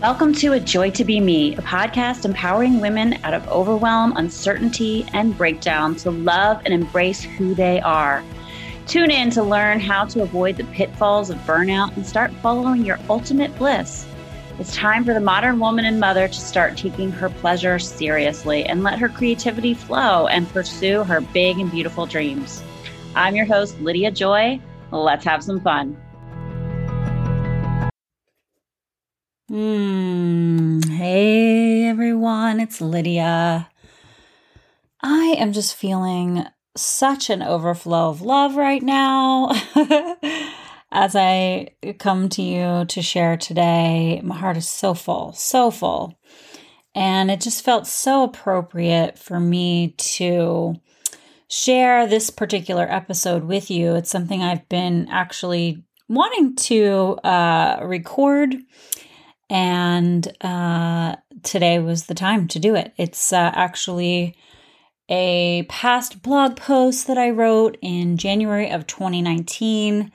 Welcome to A Joy to Be Me, a podcast empowering women out of overwhelm, uncertainty, and breakdown to love and embrace who they are. Tune in to learn how to avoid the pitfalls of burnout and start following your ultimate bliss. It's time for the modern woman and mother to start taking her pleasure seriously and let her creativity flow and pursue her big and beautiful dreams. I'm your host, Lydia Joy. Let's have some fun. Hmm. Hey everyone, it's Lydia. I am just feeling such an overflow of love right now. As I come to you to share today, my heart is so full, so full. And it just felt so appropriate for me to share this particular episode with you. It's something I've been actually wanting to uh, record and uh, today was the time to do it. It's uh, actually a past blog post that I wrote in January of 2019.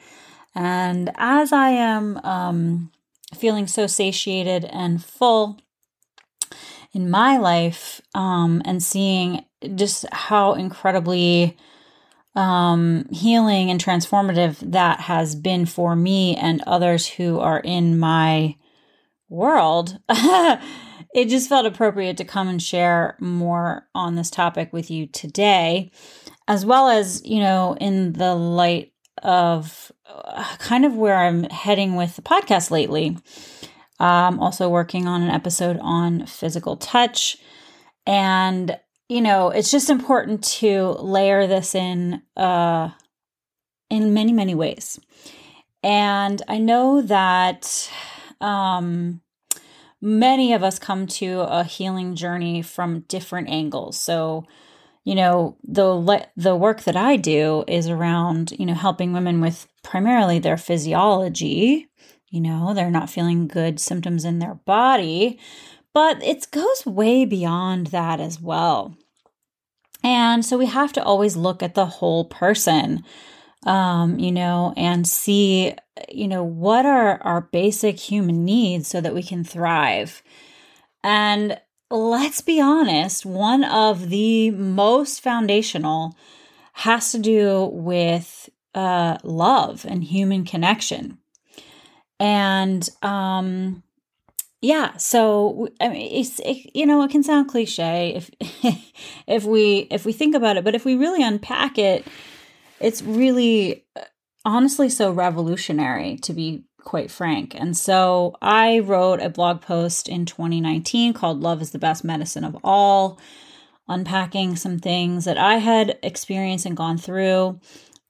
And as I am um, feeling so satiated and full in my life um, and seeing just how incredibly um, healing and transformative that has been for me and others who are in my world, it just felt appropriate to come and share more on this topic with you today, as well as, you know, in the light of uh, kind of where I'm heading with the podcast lately. I'm also working on an episode on physical touch. And, you know, it's just important to layer this in uh, in many, many ways. And I know that um, many of us come to a healing journey from different angles. So, you know, the the work that I do is around, you know, helping women with primarily their physiology. You know, they're not feeling good symptoms in their body, but it goes way beyond that as well. And so we have to always look at the whole person um, you know, and see, you know, what are our basic human needs so that we can thrive. And let's be honest, one of the most foundational has to do with uh, love and human connection. And um, yeah, so I mean, it's it, you know it can sound cliche if if we if we think about it, but if we really unpack it, it's really honestly so revolutionary to be quite frank. And so I wrote a blog post in 2019 called Love is the Best Medicine of All, unpacking some things that I had experienced and gone through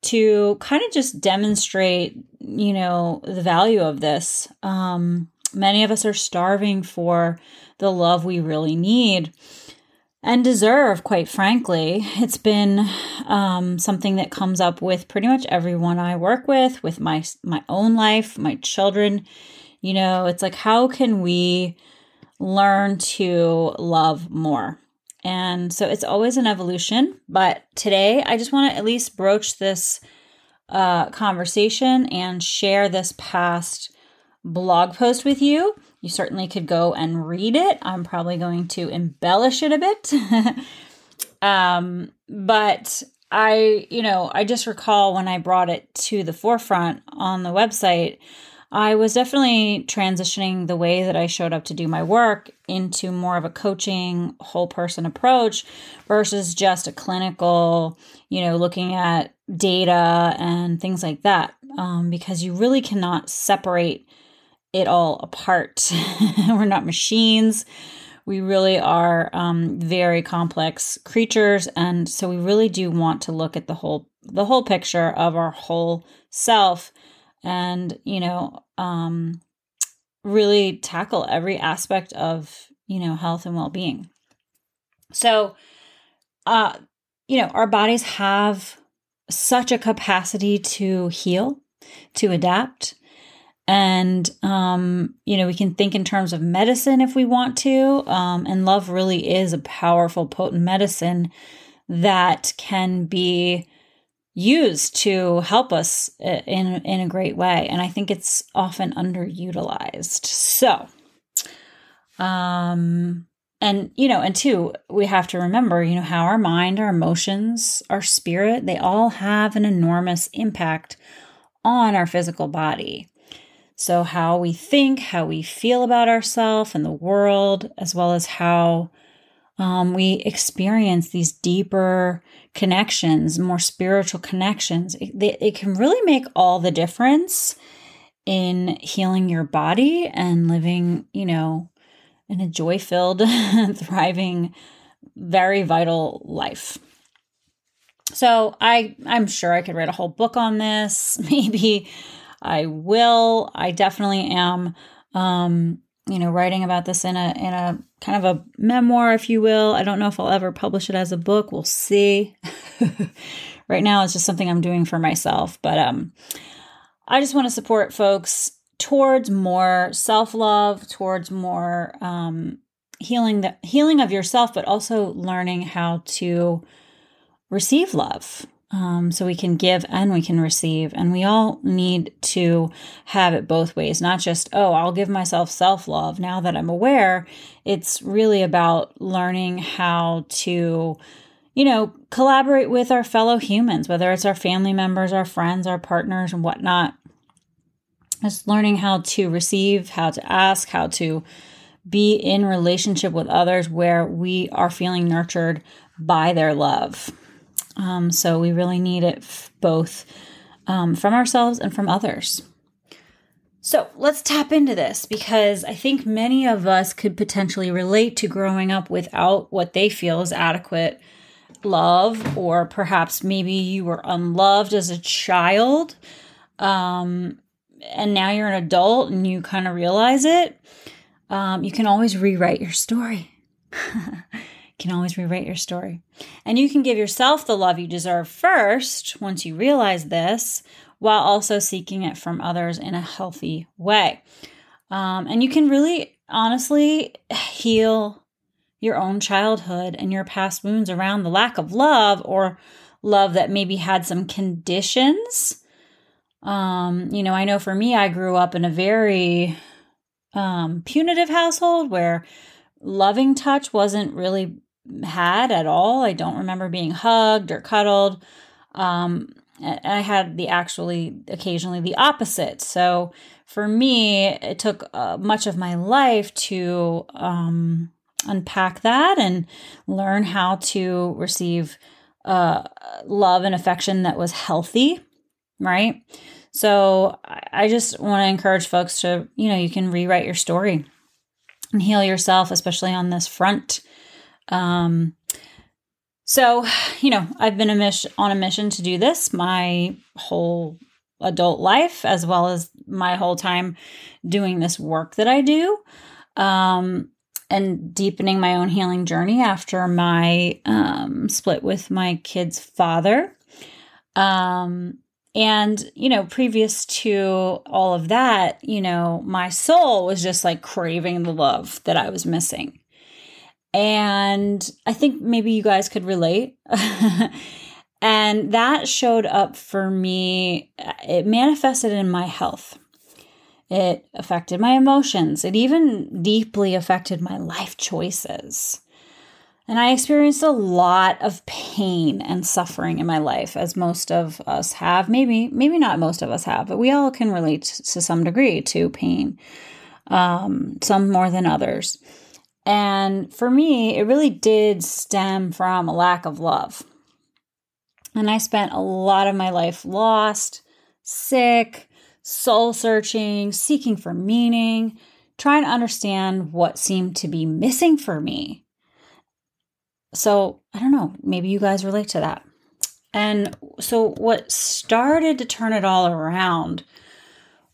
to kind of just demonstrate, you know, the value of this. Um, many of us are starving for the love we really need and deserve, quite frankly. It's been um, something that comes up with pretty much everyone I work with, with my my own life, my children. You know, it's like how can we learn to love more? And so it's always an evolution. But today, I just want to at least broach this uh, conversation and share this past blog post with you you certainly could go and read it. I'm probably going to embellish it a bit. um, but I, you know, I just recall when I brought it to the forefront on the website, I was definitely transitioning the way that I showed up to do my work into more of a coaching, whole person approach versus just a clinical, you know, looking at data and things like that. Um, because you really cannot separate it all apart. We're not machines. We really are um, very complex creatures, and so we really do want to look at the whole the whole picture of our whole self, and you know, um, really tackle every aspect of you know health and well being. So, uh, you know, our bodies have such a capacity to heal, to adapt, and um, you know we can think in terms of medicine if we want to um, and love really is a powerful potent medicine that can be used to help us uh, in in a great way and i think it's often underutilized so Um, and, you know, and two, we have to remember, you know, how our mind, our emotions, our spirit, they all have an enormous impact on our physical body. So, how we think, how we feel about ourselves and the world, as well as how um, we experience these deeper connections, more spiritual connections, it, it can really make all the difference in healing your body and living, you know, in a joy filled, thriving, very vital life. So I I'm sure I could write a whole book on this. Maybe I will. I definitely am um, you know, writing about this in a in a kind of a memoir, if you will. I don't know if I'll ever publish it as a book. We'll see. right now it's just something I'm doing for myself. But um I just want to support folks towards more self-love, towards more um healing the healing of yourself, but also learning how to receive love um, so we can give and we can receive. And we all need to have it both ways, not just, oh, I'll give myself self love now that I'm aware. It's really about learning how to, you know, collaborate with our fellow humans, whether it's our family members, our friends, our partners, and whatnot. Just learning how to receive, how to ask, how to be in relationship with others where we are feeling nurtured by their love. Um, so we really need it f- both um, from ourselves and from others. So let's tap into this because I think many of us could potentially relate to growing up without what they feel is adequate love, or perhaps maybe you were unloved as a child. Um, and now you're an adult and you kind of realize it. Um, you can always rewrite your story. can always rewrite your story. And you can give yourself the love you deserve first once you realize this, while also seeking it from others in a healthy way. Um, and you can really honestly heal your own childhood and your past wounds around the lack of love or love that maybe had some conditions. Um, you know, I know for me, I grew up in a very um, punitive household where loving touch wasn't really had at all. I don't remember being hugged or cuddled. Um, I had the actually occasionally the opposite. So for me, it took uh, much of my life to um, unpack that and learn how to receive uh, love and affection that was healthy, right? So I just want to encourage folks to, you know, you can rewrite your story and heal yourself, especially on this front. Um, so, you know, I've been a on a mission to do this my whole adult life, as well as my whole time doing this work that I do, um, and deepening my own healing journey after my um, split with my kid's father. Um, and, you know, previous to all of that, you know, my soul was just like craving the love that I was missing. And I think maybe you guys could relate. and that showed up for me. Uh, it manifested in my health. It affected my emotions. It even deeply affected my life choices. And I experienced a lot of pain and suffering in my life, as most of us have. Maybe, maybe not most of us have, but we all can relate to some degree to pain, um, some more than others. And for me, it really did stem from a lack of love. And I spent a lot of my life lost, sick, soul searching, seeking for meaning, trying to understand what seemed to be missing for me. So I don't know, maybe you guys relate to that. And so, what started to turn it all around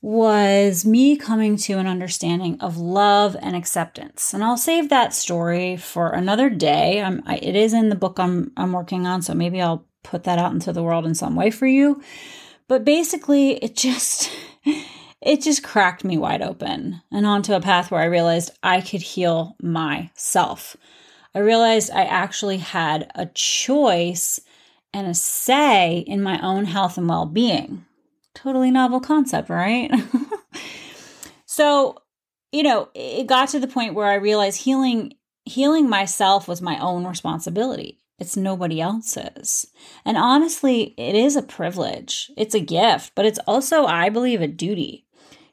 was me coming to an understanding of love and acceptance. And I'll save that story for another day. I, it is in the book I'm, I'm working on, so maybe I'll put that out into the world in some way for you. But basically, it just. It just cracked me wide open and onto a path where I realized I could heal myself. I realized I actually had a choice and a say in my own health and well being totally novel concept, right? so you know, it got to the point where I realized healing healing myself was my own responsibility. It's nobody else's. And honestly, it is a privilege. It's a gift, but it's also, I believe, a duty.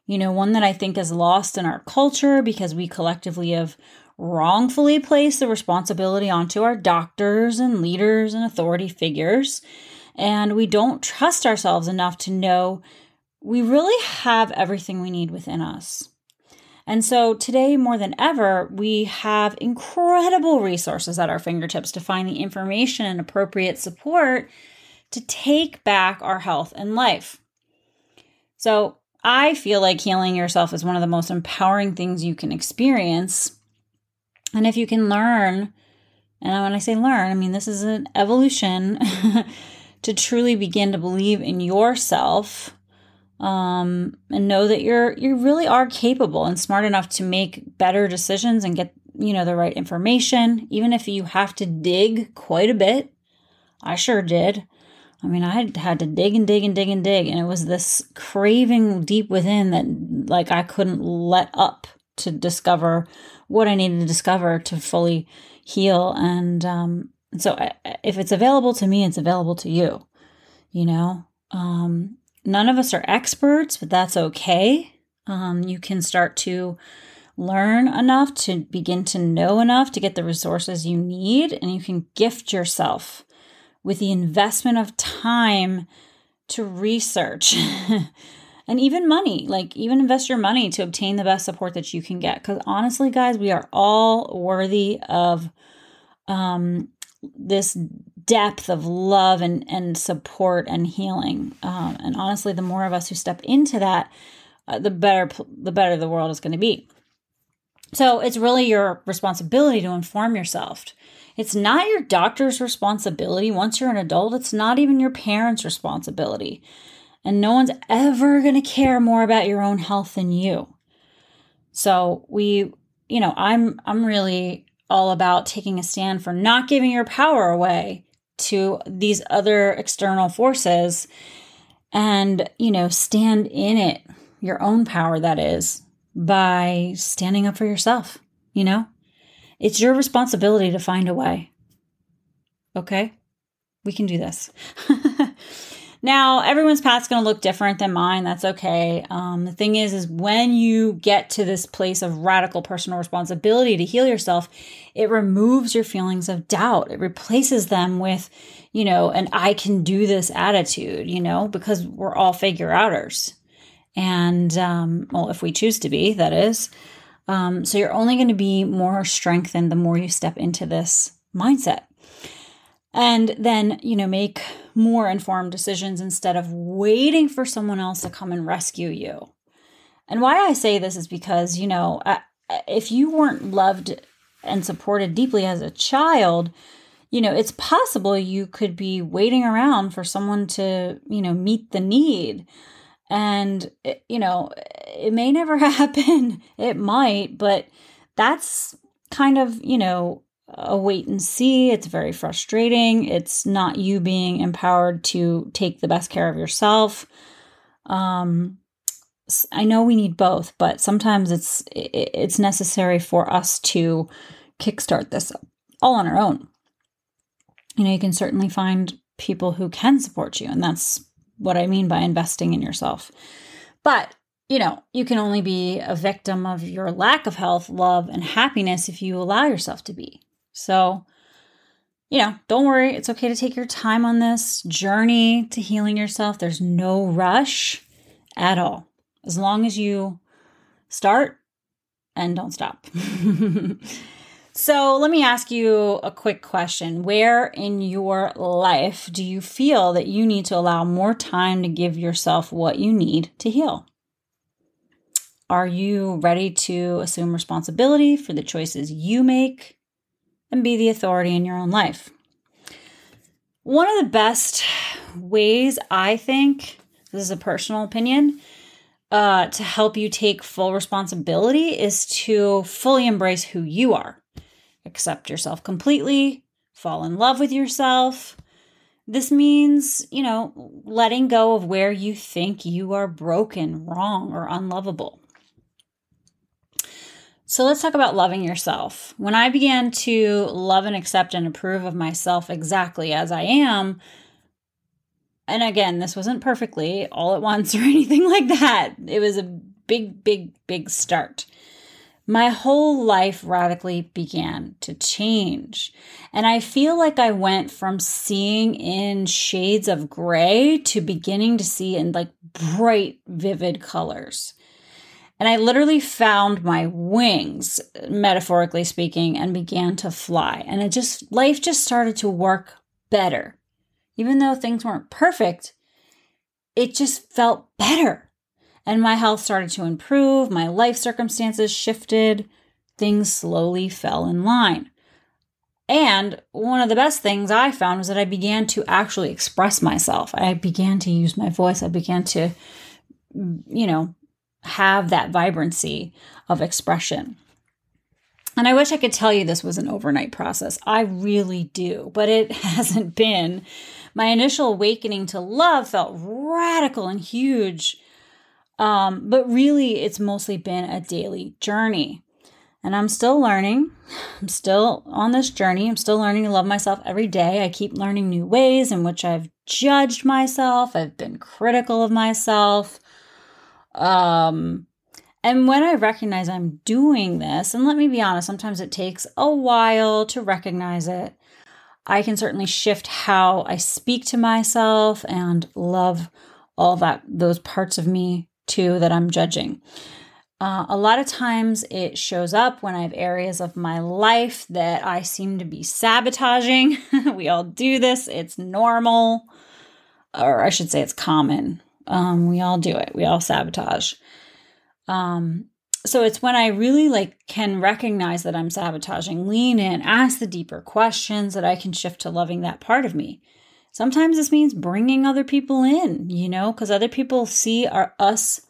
You know, one that I think is lost in our culture because we collectively have wrongfully place the responsibility onto our doctors and leaders and authority figures. And we don't trust ourselves enough to know we really have everything we need within us. And so today, more than ever, we have incredible resources at our fingertips to find the information and appropriate support to take back our health and life. So I feel like healing yourself is one of the most empowering things you can experience. And if you can learn, and when I say learn, I mean this is an evolution to truly begin to believe in yourself um, and know that you're you really are capable and smart enough to make better decisions and get you know the right information even if you have to dig quite a bit. I sure did. I mean i had, had to dig and dig and dig and dig and it was this craving deep within that like i couldn't let up to discover what i needed to discover to fully heal and um so I, if it's available to me it's available to you you know um None of us are experts, but that's okay. Um, you can start to learn enough to begin to know enough to get the resources you need, and you can gift yourself with the investment of time to research and even money. Like, even invest your money to obtain the best support that you can get. Because honestly, guys, we are all worthy of um, this depth of love and, and support and healing. Um, and honestly, the more of us who step into that, uh, the better the better the world is going to be. So it's really your responsibility to inform yourself. It's not your doctor's responsibility. Once you're an adult, it's not even your parents' responsibility. And no one's ever going to care more about your own health than you. So we, you know, I'm I'm really all about taking a stand for not giving your power away to these other external forces and, you know, stand in it, your own power, that is, by standing up for yourself, you know? It's your responsibility to find a way. Okay? We can do this. Now, everyone's path's going to look different than mine. That's okay. Um, the thing is, is when you get to this place of radical personal responsibility to heal yourself, it removes your feelings of doubt. It replaces them with, you know, an I can do this attitude, you know, because we're all figure outers. And, um, well, if we choose to be, that is. Um, so you're only going to be more strengthened the more you step into this mindset and then you know make more informed decisions instead of waiting for someone else to come and rescue you. And why i say this is because you know if you weren't loved and supported deeply as a child you know it's possible you could be waiting around for someone to you know meet the need. And eh, you know it may never happen. It might but that's kind of you know a wait and see. It's very frustrating. It's not you being empowered to take the best care of yourself. Um, I know we need both, but sometimes it's it's necessary for us to kickstart this all on our own. You know, you can certainly find people who can support you, and that's what I mean by investing in yourself. But you know, you can only be a victim of your lack of health, love, and happiness if you allow yourself to be. So, you know, don't worry. It's okay to take your time on this journey to healing yourself. There's no rush at all. As long as you start and don't stop. so, let me ask you a quick question. Where in your life do you feel that you need to allow more time to give yourself what you need to heal? Are you ready to assume responsibility for the choices you make? And be the authority in your own life. One of the best ways, I think, this is a personal opinion, uh, to help you take full responsibility is to fully embrace who you are, accept yourself completely, fall in love with yourself. This means, you know, letting go of where you think you are broken, wrong, or unlovable. So let's talk about loving yourself. When I began to love and accept and approve of myself exactly as I am, and again, this wasn't perfectly all at once or anything like that. It was a big, big, big start. My whole life radically began to change. And I feel like I went from seeing in shades of gray to beginning to see in like bright, vivid colors. And I literally found my wings, metaphorically speaking, and began to fly. And it just, life just started to work better. Even though things weren't perfect, it just felt better. And my health started to improve, my life circumstances shifted, things slowly fell in line. And one of the best things I found was that I began to actually express myself. I began to use my voice. I began to, you know, have that vibrancy of expression. And I wish I could tell you this was an overnight process. I really do, but it hasn't been. My initial awakening to love felt radical and huge. Um, but really, it's mostly been a daily journey. And I'm still learning. I'm still on this journey. I'm still learning to love myself every day. I keep learning new ways in which I've judged myself. I've been critical of myself. Um, and when I recognize I'm doing this, and let me be honest, sometimes it takes a while to recognize it. I can certainly shift how I speak to myself and love all that those parts of me too that I'm judging. Uh, a lot of times it shows up when I have areas of my life that I seem to be sabotaging. we all do this, it's normal, or I should say it's common. Um, we all do it. We all sabotage. Um, so it's when I really like can recognize that I'm sabotaging, lean in, ask the deeper questions that I can shift to loving that part of me. Sometimes this means bringing other people in, you know, because other people see our us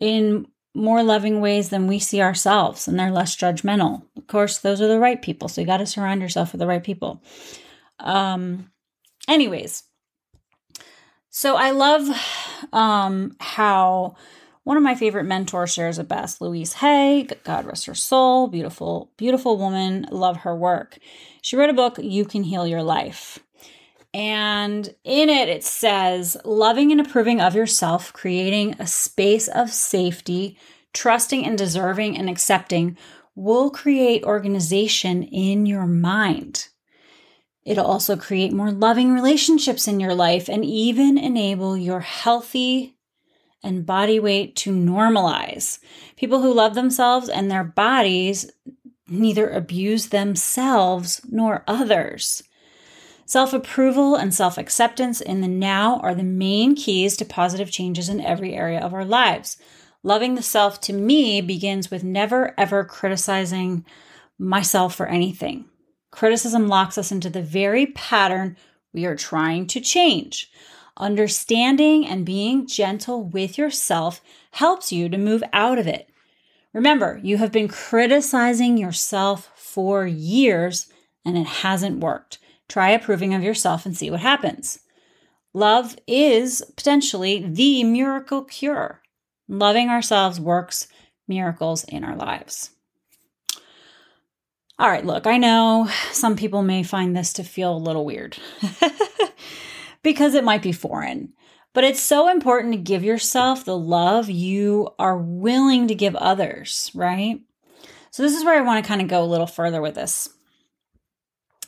in more loving ways than we see ourselves, and they're less judgmental. Of course, those are the right people, so you got to surround yourself with the right people. Um, anyways, so I love um, how one of my favorite mentors shares it best. Louise Hay, God rest her soul, beautiful, beautiful woman. Love her work. She wrote a book, You Can Heal Your Life. And in it, it says, loving and approving of yourself, creating a space of safety, trusting and deserving and accepting will create organization in your mind. It'll also create more loving relationships in your life and even enable your healthy and body weight to normalize. People who love themselves and their bodies neither abuse themselves nor others. Self approval and self acceptance in the now are the main keys to positive changes in every area of our lives. Loving the self to me begins with never ever criticizing myself for anything. Criticism locks us into the very pattern we are trying to change. Understanding and being gentle with yourself helps you to move out of it. Remember, you have been criticizing yourself for years and it hasn't worked. Try approving of yourself and see what happens. Love is potentially the miracle cure. Loving ourselves works miracles in our lives. All right, look, I know some people may find this to feel a little weird because it might be foreign, but it's so important to give yourself the love you are willing to give others, right? So, this is where I want to kind of go a little further with this.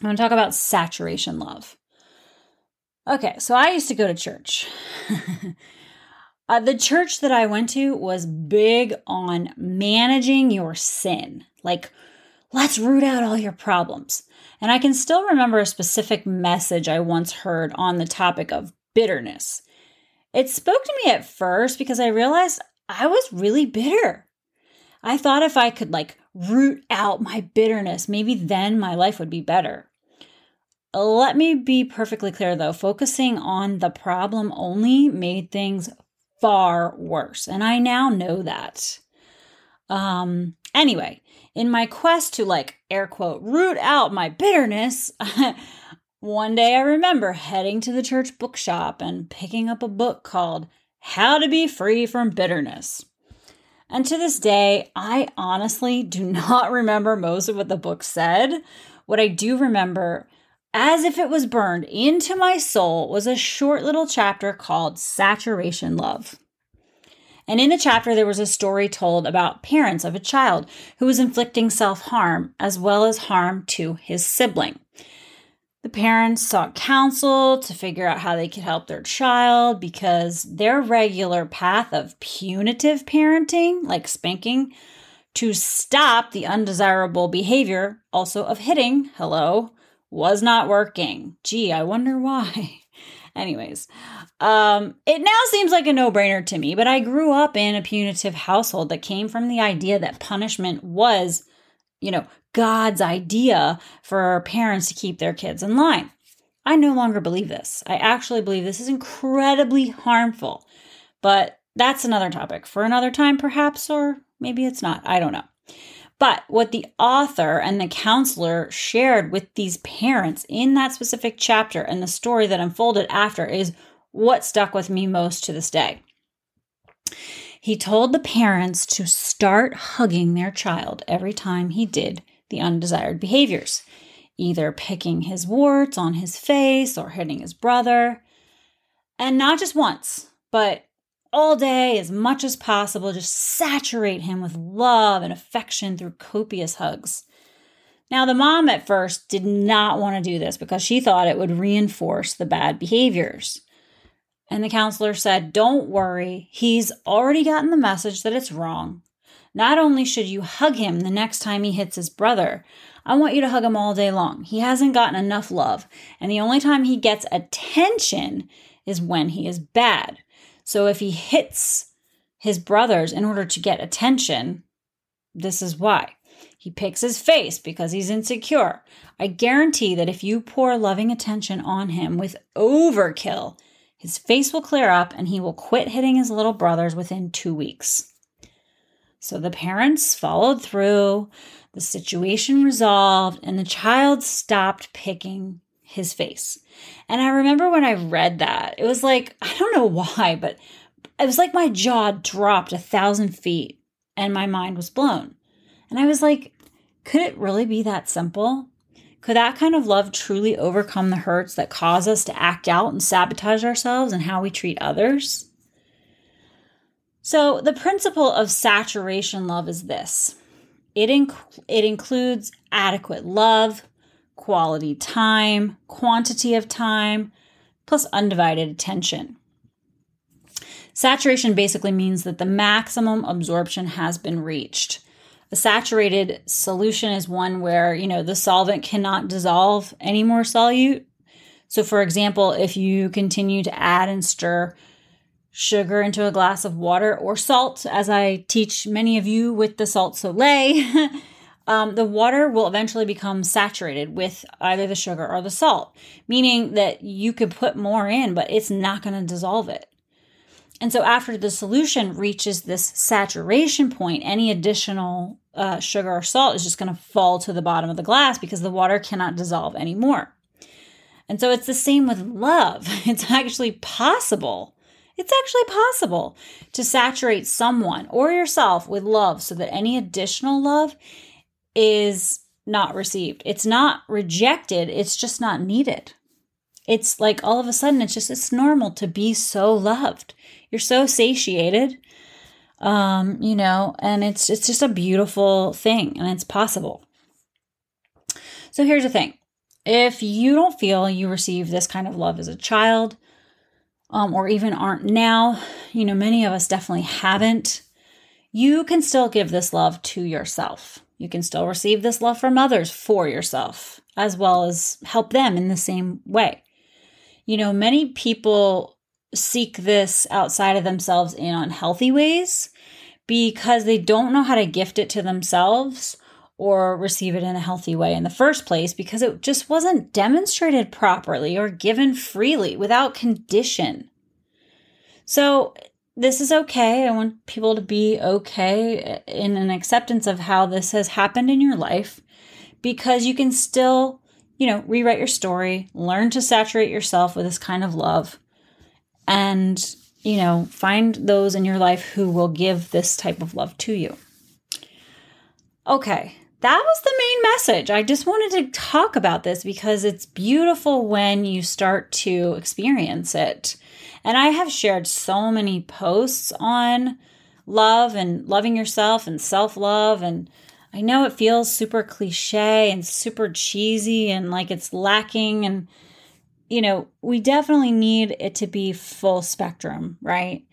I want to talk about saturation love. Okay, so I used to go to church. uh, the church that I went to was big on managing your sin. Like, Let's root out all your problems. And I can still remember a specific message I once heard on the topic of bitterness. It spoke to me at first because I realized I was really bitter. I thought if I could like root out my bitterness, maybe then my life would be better. Let me be perfectly clear though, focusing on the problem only made things far worse. And I now know that. Um, anyway, in my quest to like air quote root out my bitterness, one day I remember heading to the church bookshop and picking up a book called How to Be Free from Bitterness. And to this day, I honestly do not remember most of what the book said. What I do remember, as if it was burned into my soul, was a short little chapter called Saturation Love. And in the chapter, there was a story told about parents of a child who was inflicting self harm as well as harm to his sibling. The parents sought counsel to figure out how they could help their child because their regular path of punitive parenting, like spanking, to stop the undesirable behavior, also of hitting, hello, was not working. Gee, I wonder why. Anyways, um, it now seems like a no brainer to me, but I grew up in a punitive household that came from the idea that punishment was, you know, God's idea for parents to keep their kids in line. I no longer believe this. I actually believe this is incredibly harmful, but that's another topic for another time, perhaps, or maybe it's not. I don't know. But what the author and the counselor shared with these parents in that specific chapter and the story that unfolded after is what stuck with me most to this day. He told the parents to start hugging their child every time he did the undesired behaviors, either picking his warts on his face or hitting his brother. And not just once, but all day as much as possible, just saturate him with love and affection through copious hugs. Now, the mom at first did not want to do this because she thought it would reinforce the bad behaviors. And the counselor said, Don't worry, he's already gotten the message that it's wrong. Not only should you hug him the next time he hits his brother, I want you to hug him all day long. He hasn't gotten enough love, and the only time he gets attention is when he is bad. So if he hits his brothers in order to get attention, this is why. He picks his face because he's insecure. I guarantee that if you pour loving attention on him with overkill, his face will clear up and he will quit hitting his little brothers within two weeks. So the parents followed through, the situation resolved, and the child stopped picking his face. And I remember when I read that, it was like, I don't know why, but it was like my jaw dropped a thousand feet and my mind was blown. And I was like, could it really be that simple? Could that kind of love truly overcome the hurts that cause us to act out and sabotage ourselves and how we treat others? So, the principle of saturation love is this it, inc- it includes adequate love, quality time, quantity of time, plus undivided attention. Saturation basically means that the maximum absorption has been reached. A saturated solution is one where, you know, the solvent cannot dissolve any more solute. So for example, if you continue to add and stir sugar into a glass of water or salt, as I teach many of you with the salt sole, um, the water will eventually become saturated with either the sugar or the salt, meaning that you could put more in, but it's not going to dissolve it. And so, after the solution reaches this saturation point, any additional uh, sugar or salt is just going to fall to the bottom of the glass because the water cannot dissolve anymore. And so, it's the same with love. It's actually possible. It's actually possible to saturate someone or yourself with love so that any additional love is not received. It's not rejected, it's just not needed. It's like all of a sudden it's just it's normal to be so loved. You're so satiated. Um, you know, and it's it's just a beautiful thing and it's possible. So here's the thing. If you don't feel you receive this kind of love as a child, um, or even aren't now, you know, many of us definitely haven't, you can still give this love to yourself. You can still receive this love from others for yourself, as well as help them in the same way. You know, many people seek this outside of themselves in unhealthy ways because they don't know how to gift it to themselves or receive it in a healthy way in the first place because it just wasn't demonstrated properly or given freely without condition. So, this is okay. I want people to be okay in an acceptance of how this has happened in your life because you can still, you know, rewrite your story, learn to saturate yourself with this kind of love, and you know, find those in your life who will give this type of love to you. Okay, that was the main message. I just wanted to talk about this because it's beautiful when you start to experience it. And I have shared so many posts on love and loving yourself and self love. And I know it feels super cliche and super cheesy and like it's lacking. And, you know, we definitely need it to be full spectrum, right?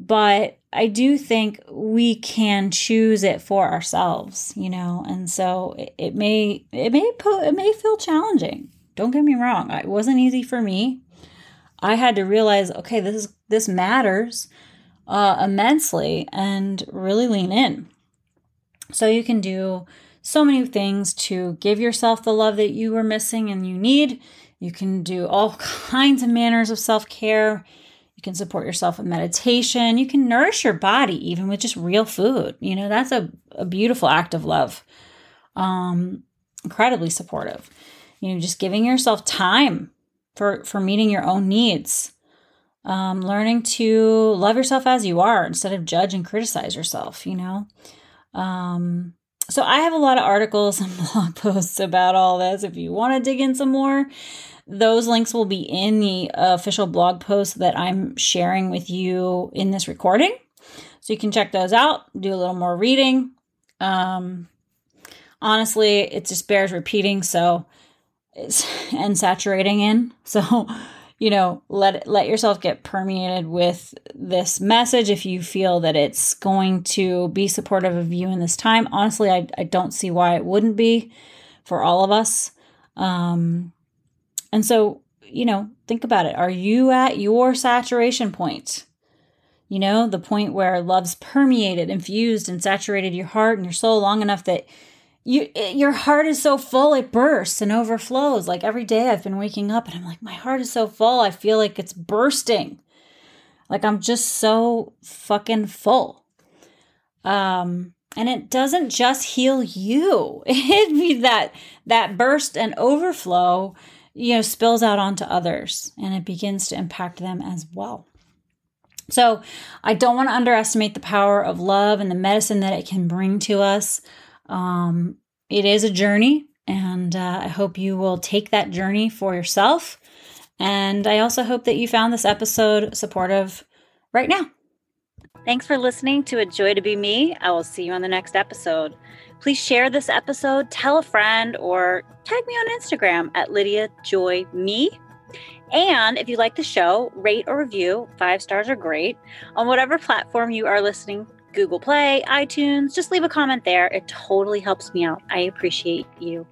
But I do think we can choose it for ourselves, you know, and so it, it may it may put it may feel challenging. Don't get me wrong; it wasn't easy for me. I had to realize, okay, this is this matters uh, immensely, and really lean in. So you can do so many things to give yourself the love that you were missing and you need. You can do all kinds of manners of self care you can support yourself with meditation. You can nourish your body even with just real food. You know, that's a, a beautiful act of love. Um, incredibly supportive. You know, just giving yourself time for for meeting your own needs. Um, learning to love yourself as you are instead of judge and criticize yourself, you know. Um, so I have a lot of articles and blog posts about all this if you want to dig in some more. Those links will be in the official blog post that I'm sharing with you in this recording. So you can check those out, do a little more reading. Um, honestly, it just bears repeating. So it's and saturating in. So, you know, let let yourself get permeated with this message if you feel that it's going to be supportive of you in this time. Honestly, I, I don't see why it wouldn't be for all of us. Um, and so, you know, think about it. Are you at your saturation point? You know, the point where love's permeated, infused, and saturated your heart and your soul long enough that you your heart is so full it bursts and overflows. Like every day I've been waking up and I'm like, my heart is so full. I feel like it's bursting. Like I'm just so fucking full. Um, and it doesn't just heal you. It that that burst and overflow you know, spills out onto others and it begins to impact them as well. So, I don't want to underestimate the power of love and the medicine that it can bring to us. Um, it is a journey, and uh, I hope you will take that journey for yourself. And I also hope that you found this episode supportive right now. Thanks for listening to A Joy to Be Me. I will see you on the next episode. Please share this episode, tell a friend, or tag me on Instagram at Lydia Joy Me. And if you like the show, rate or review. Five stars are great. On whatever platform you are listening Google Play, iTunes, just leave a comment there. It totally helps me out. I appreciate you.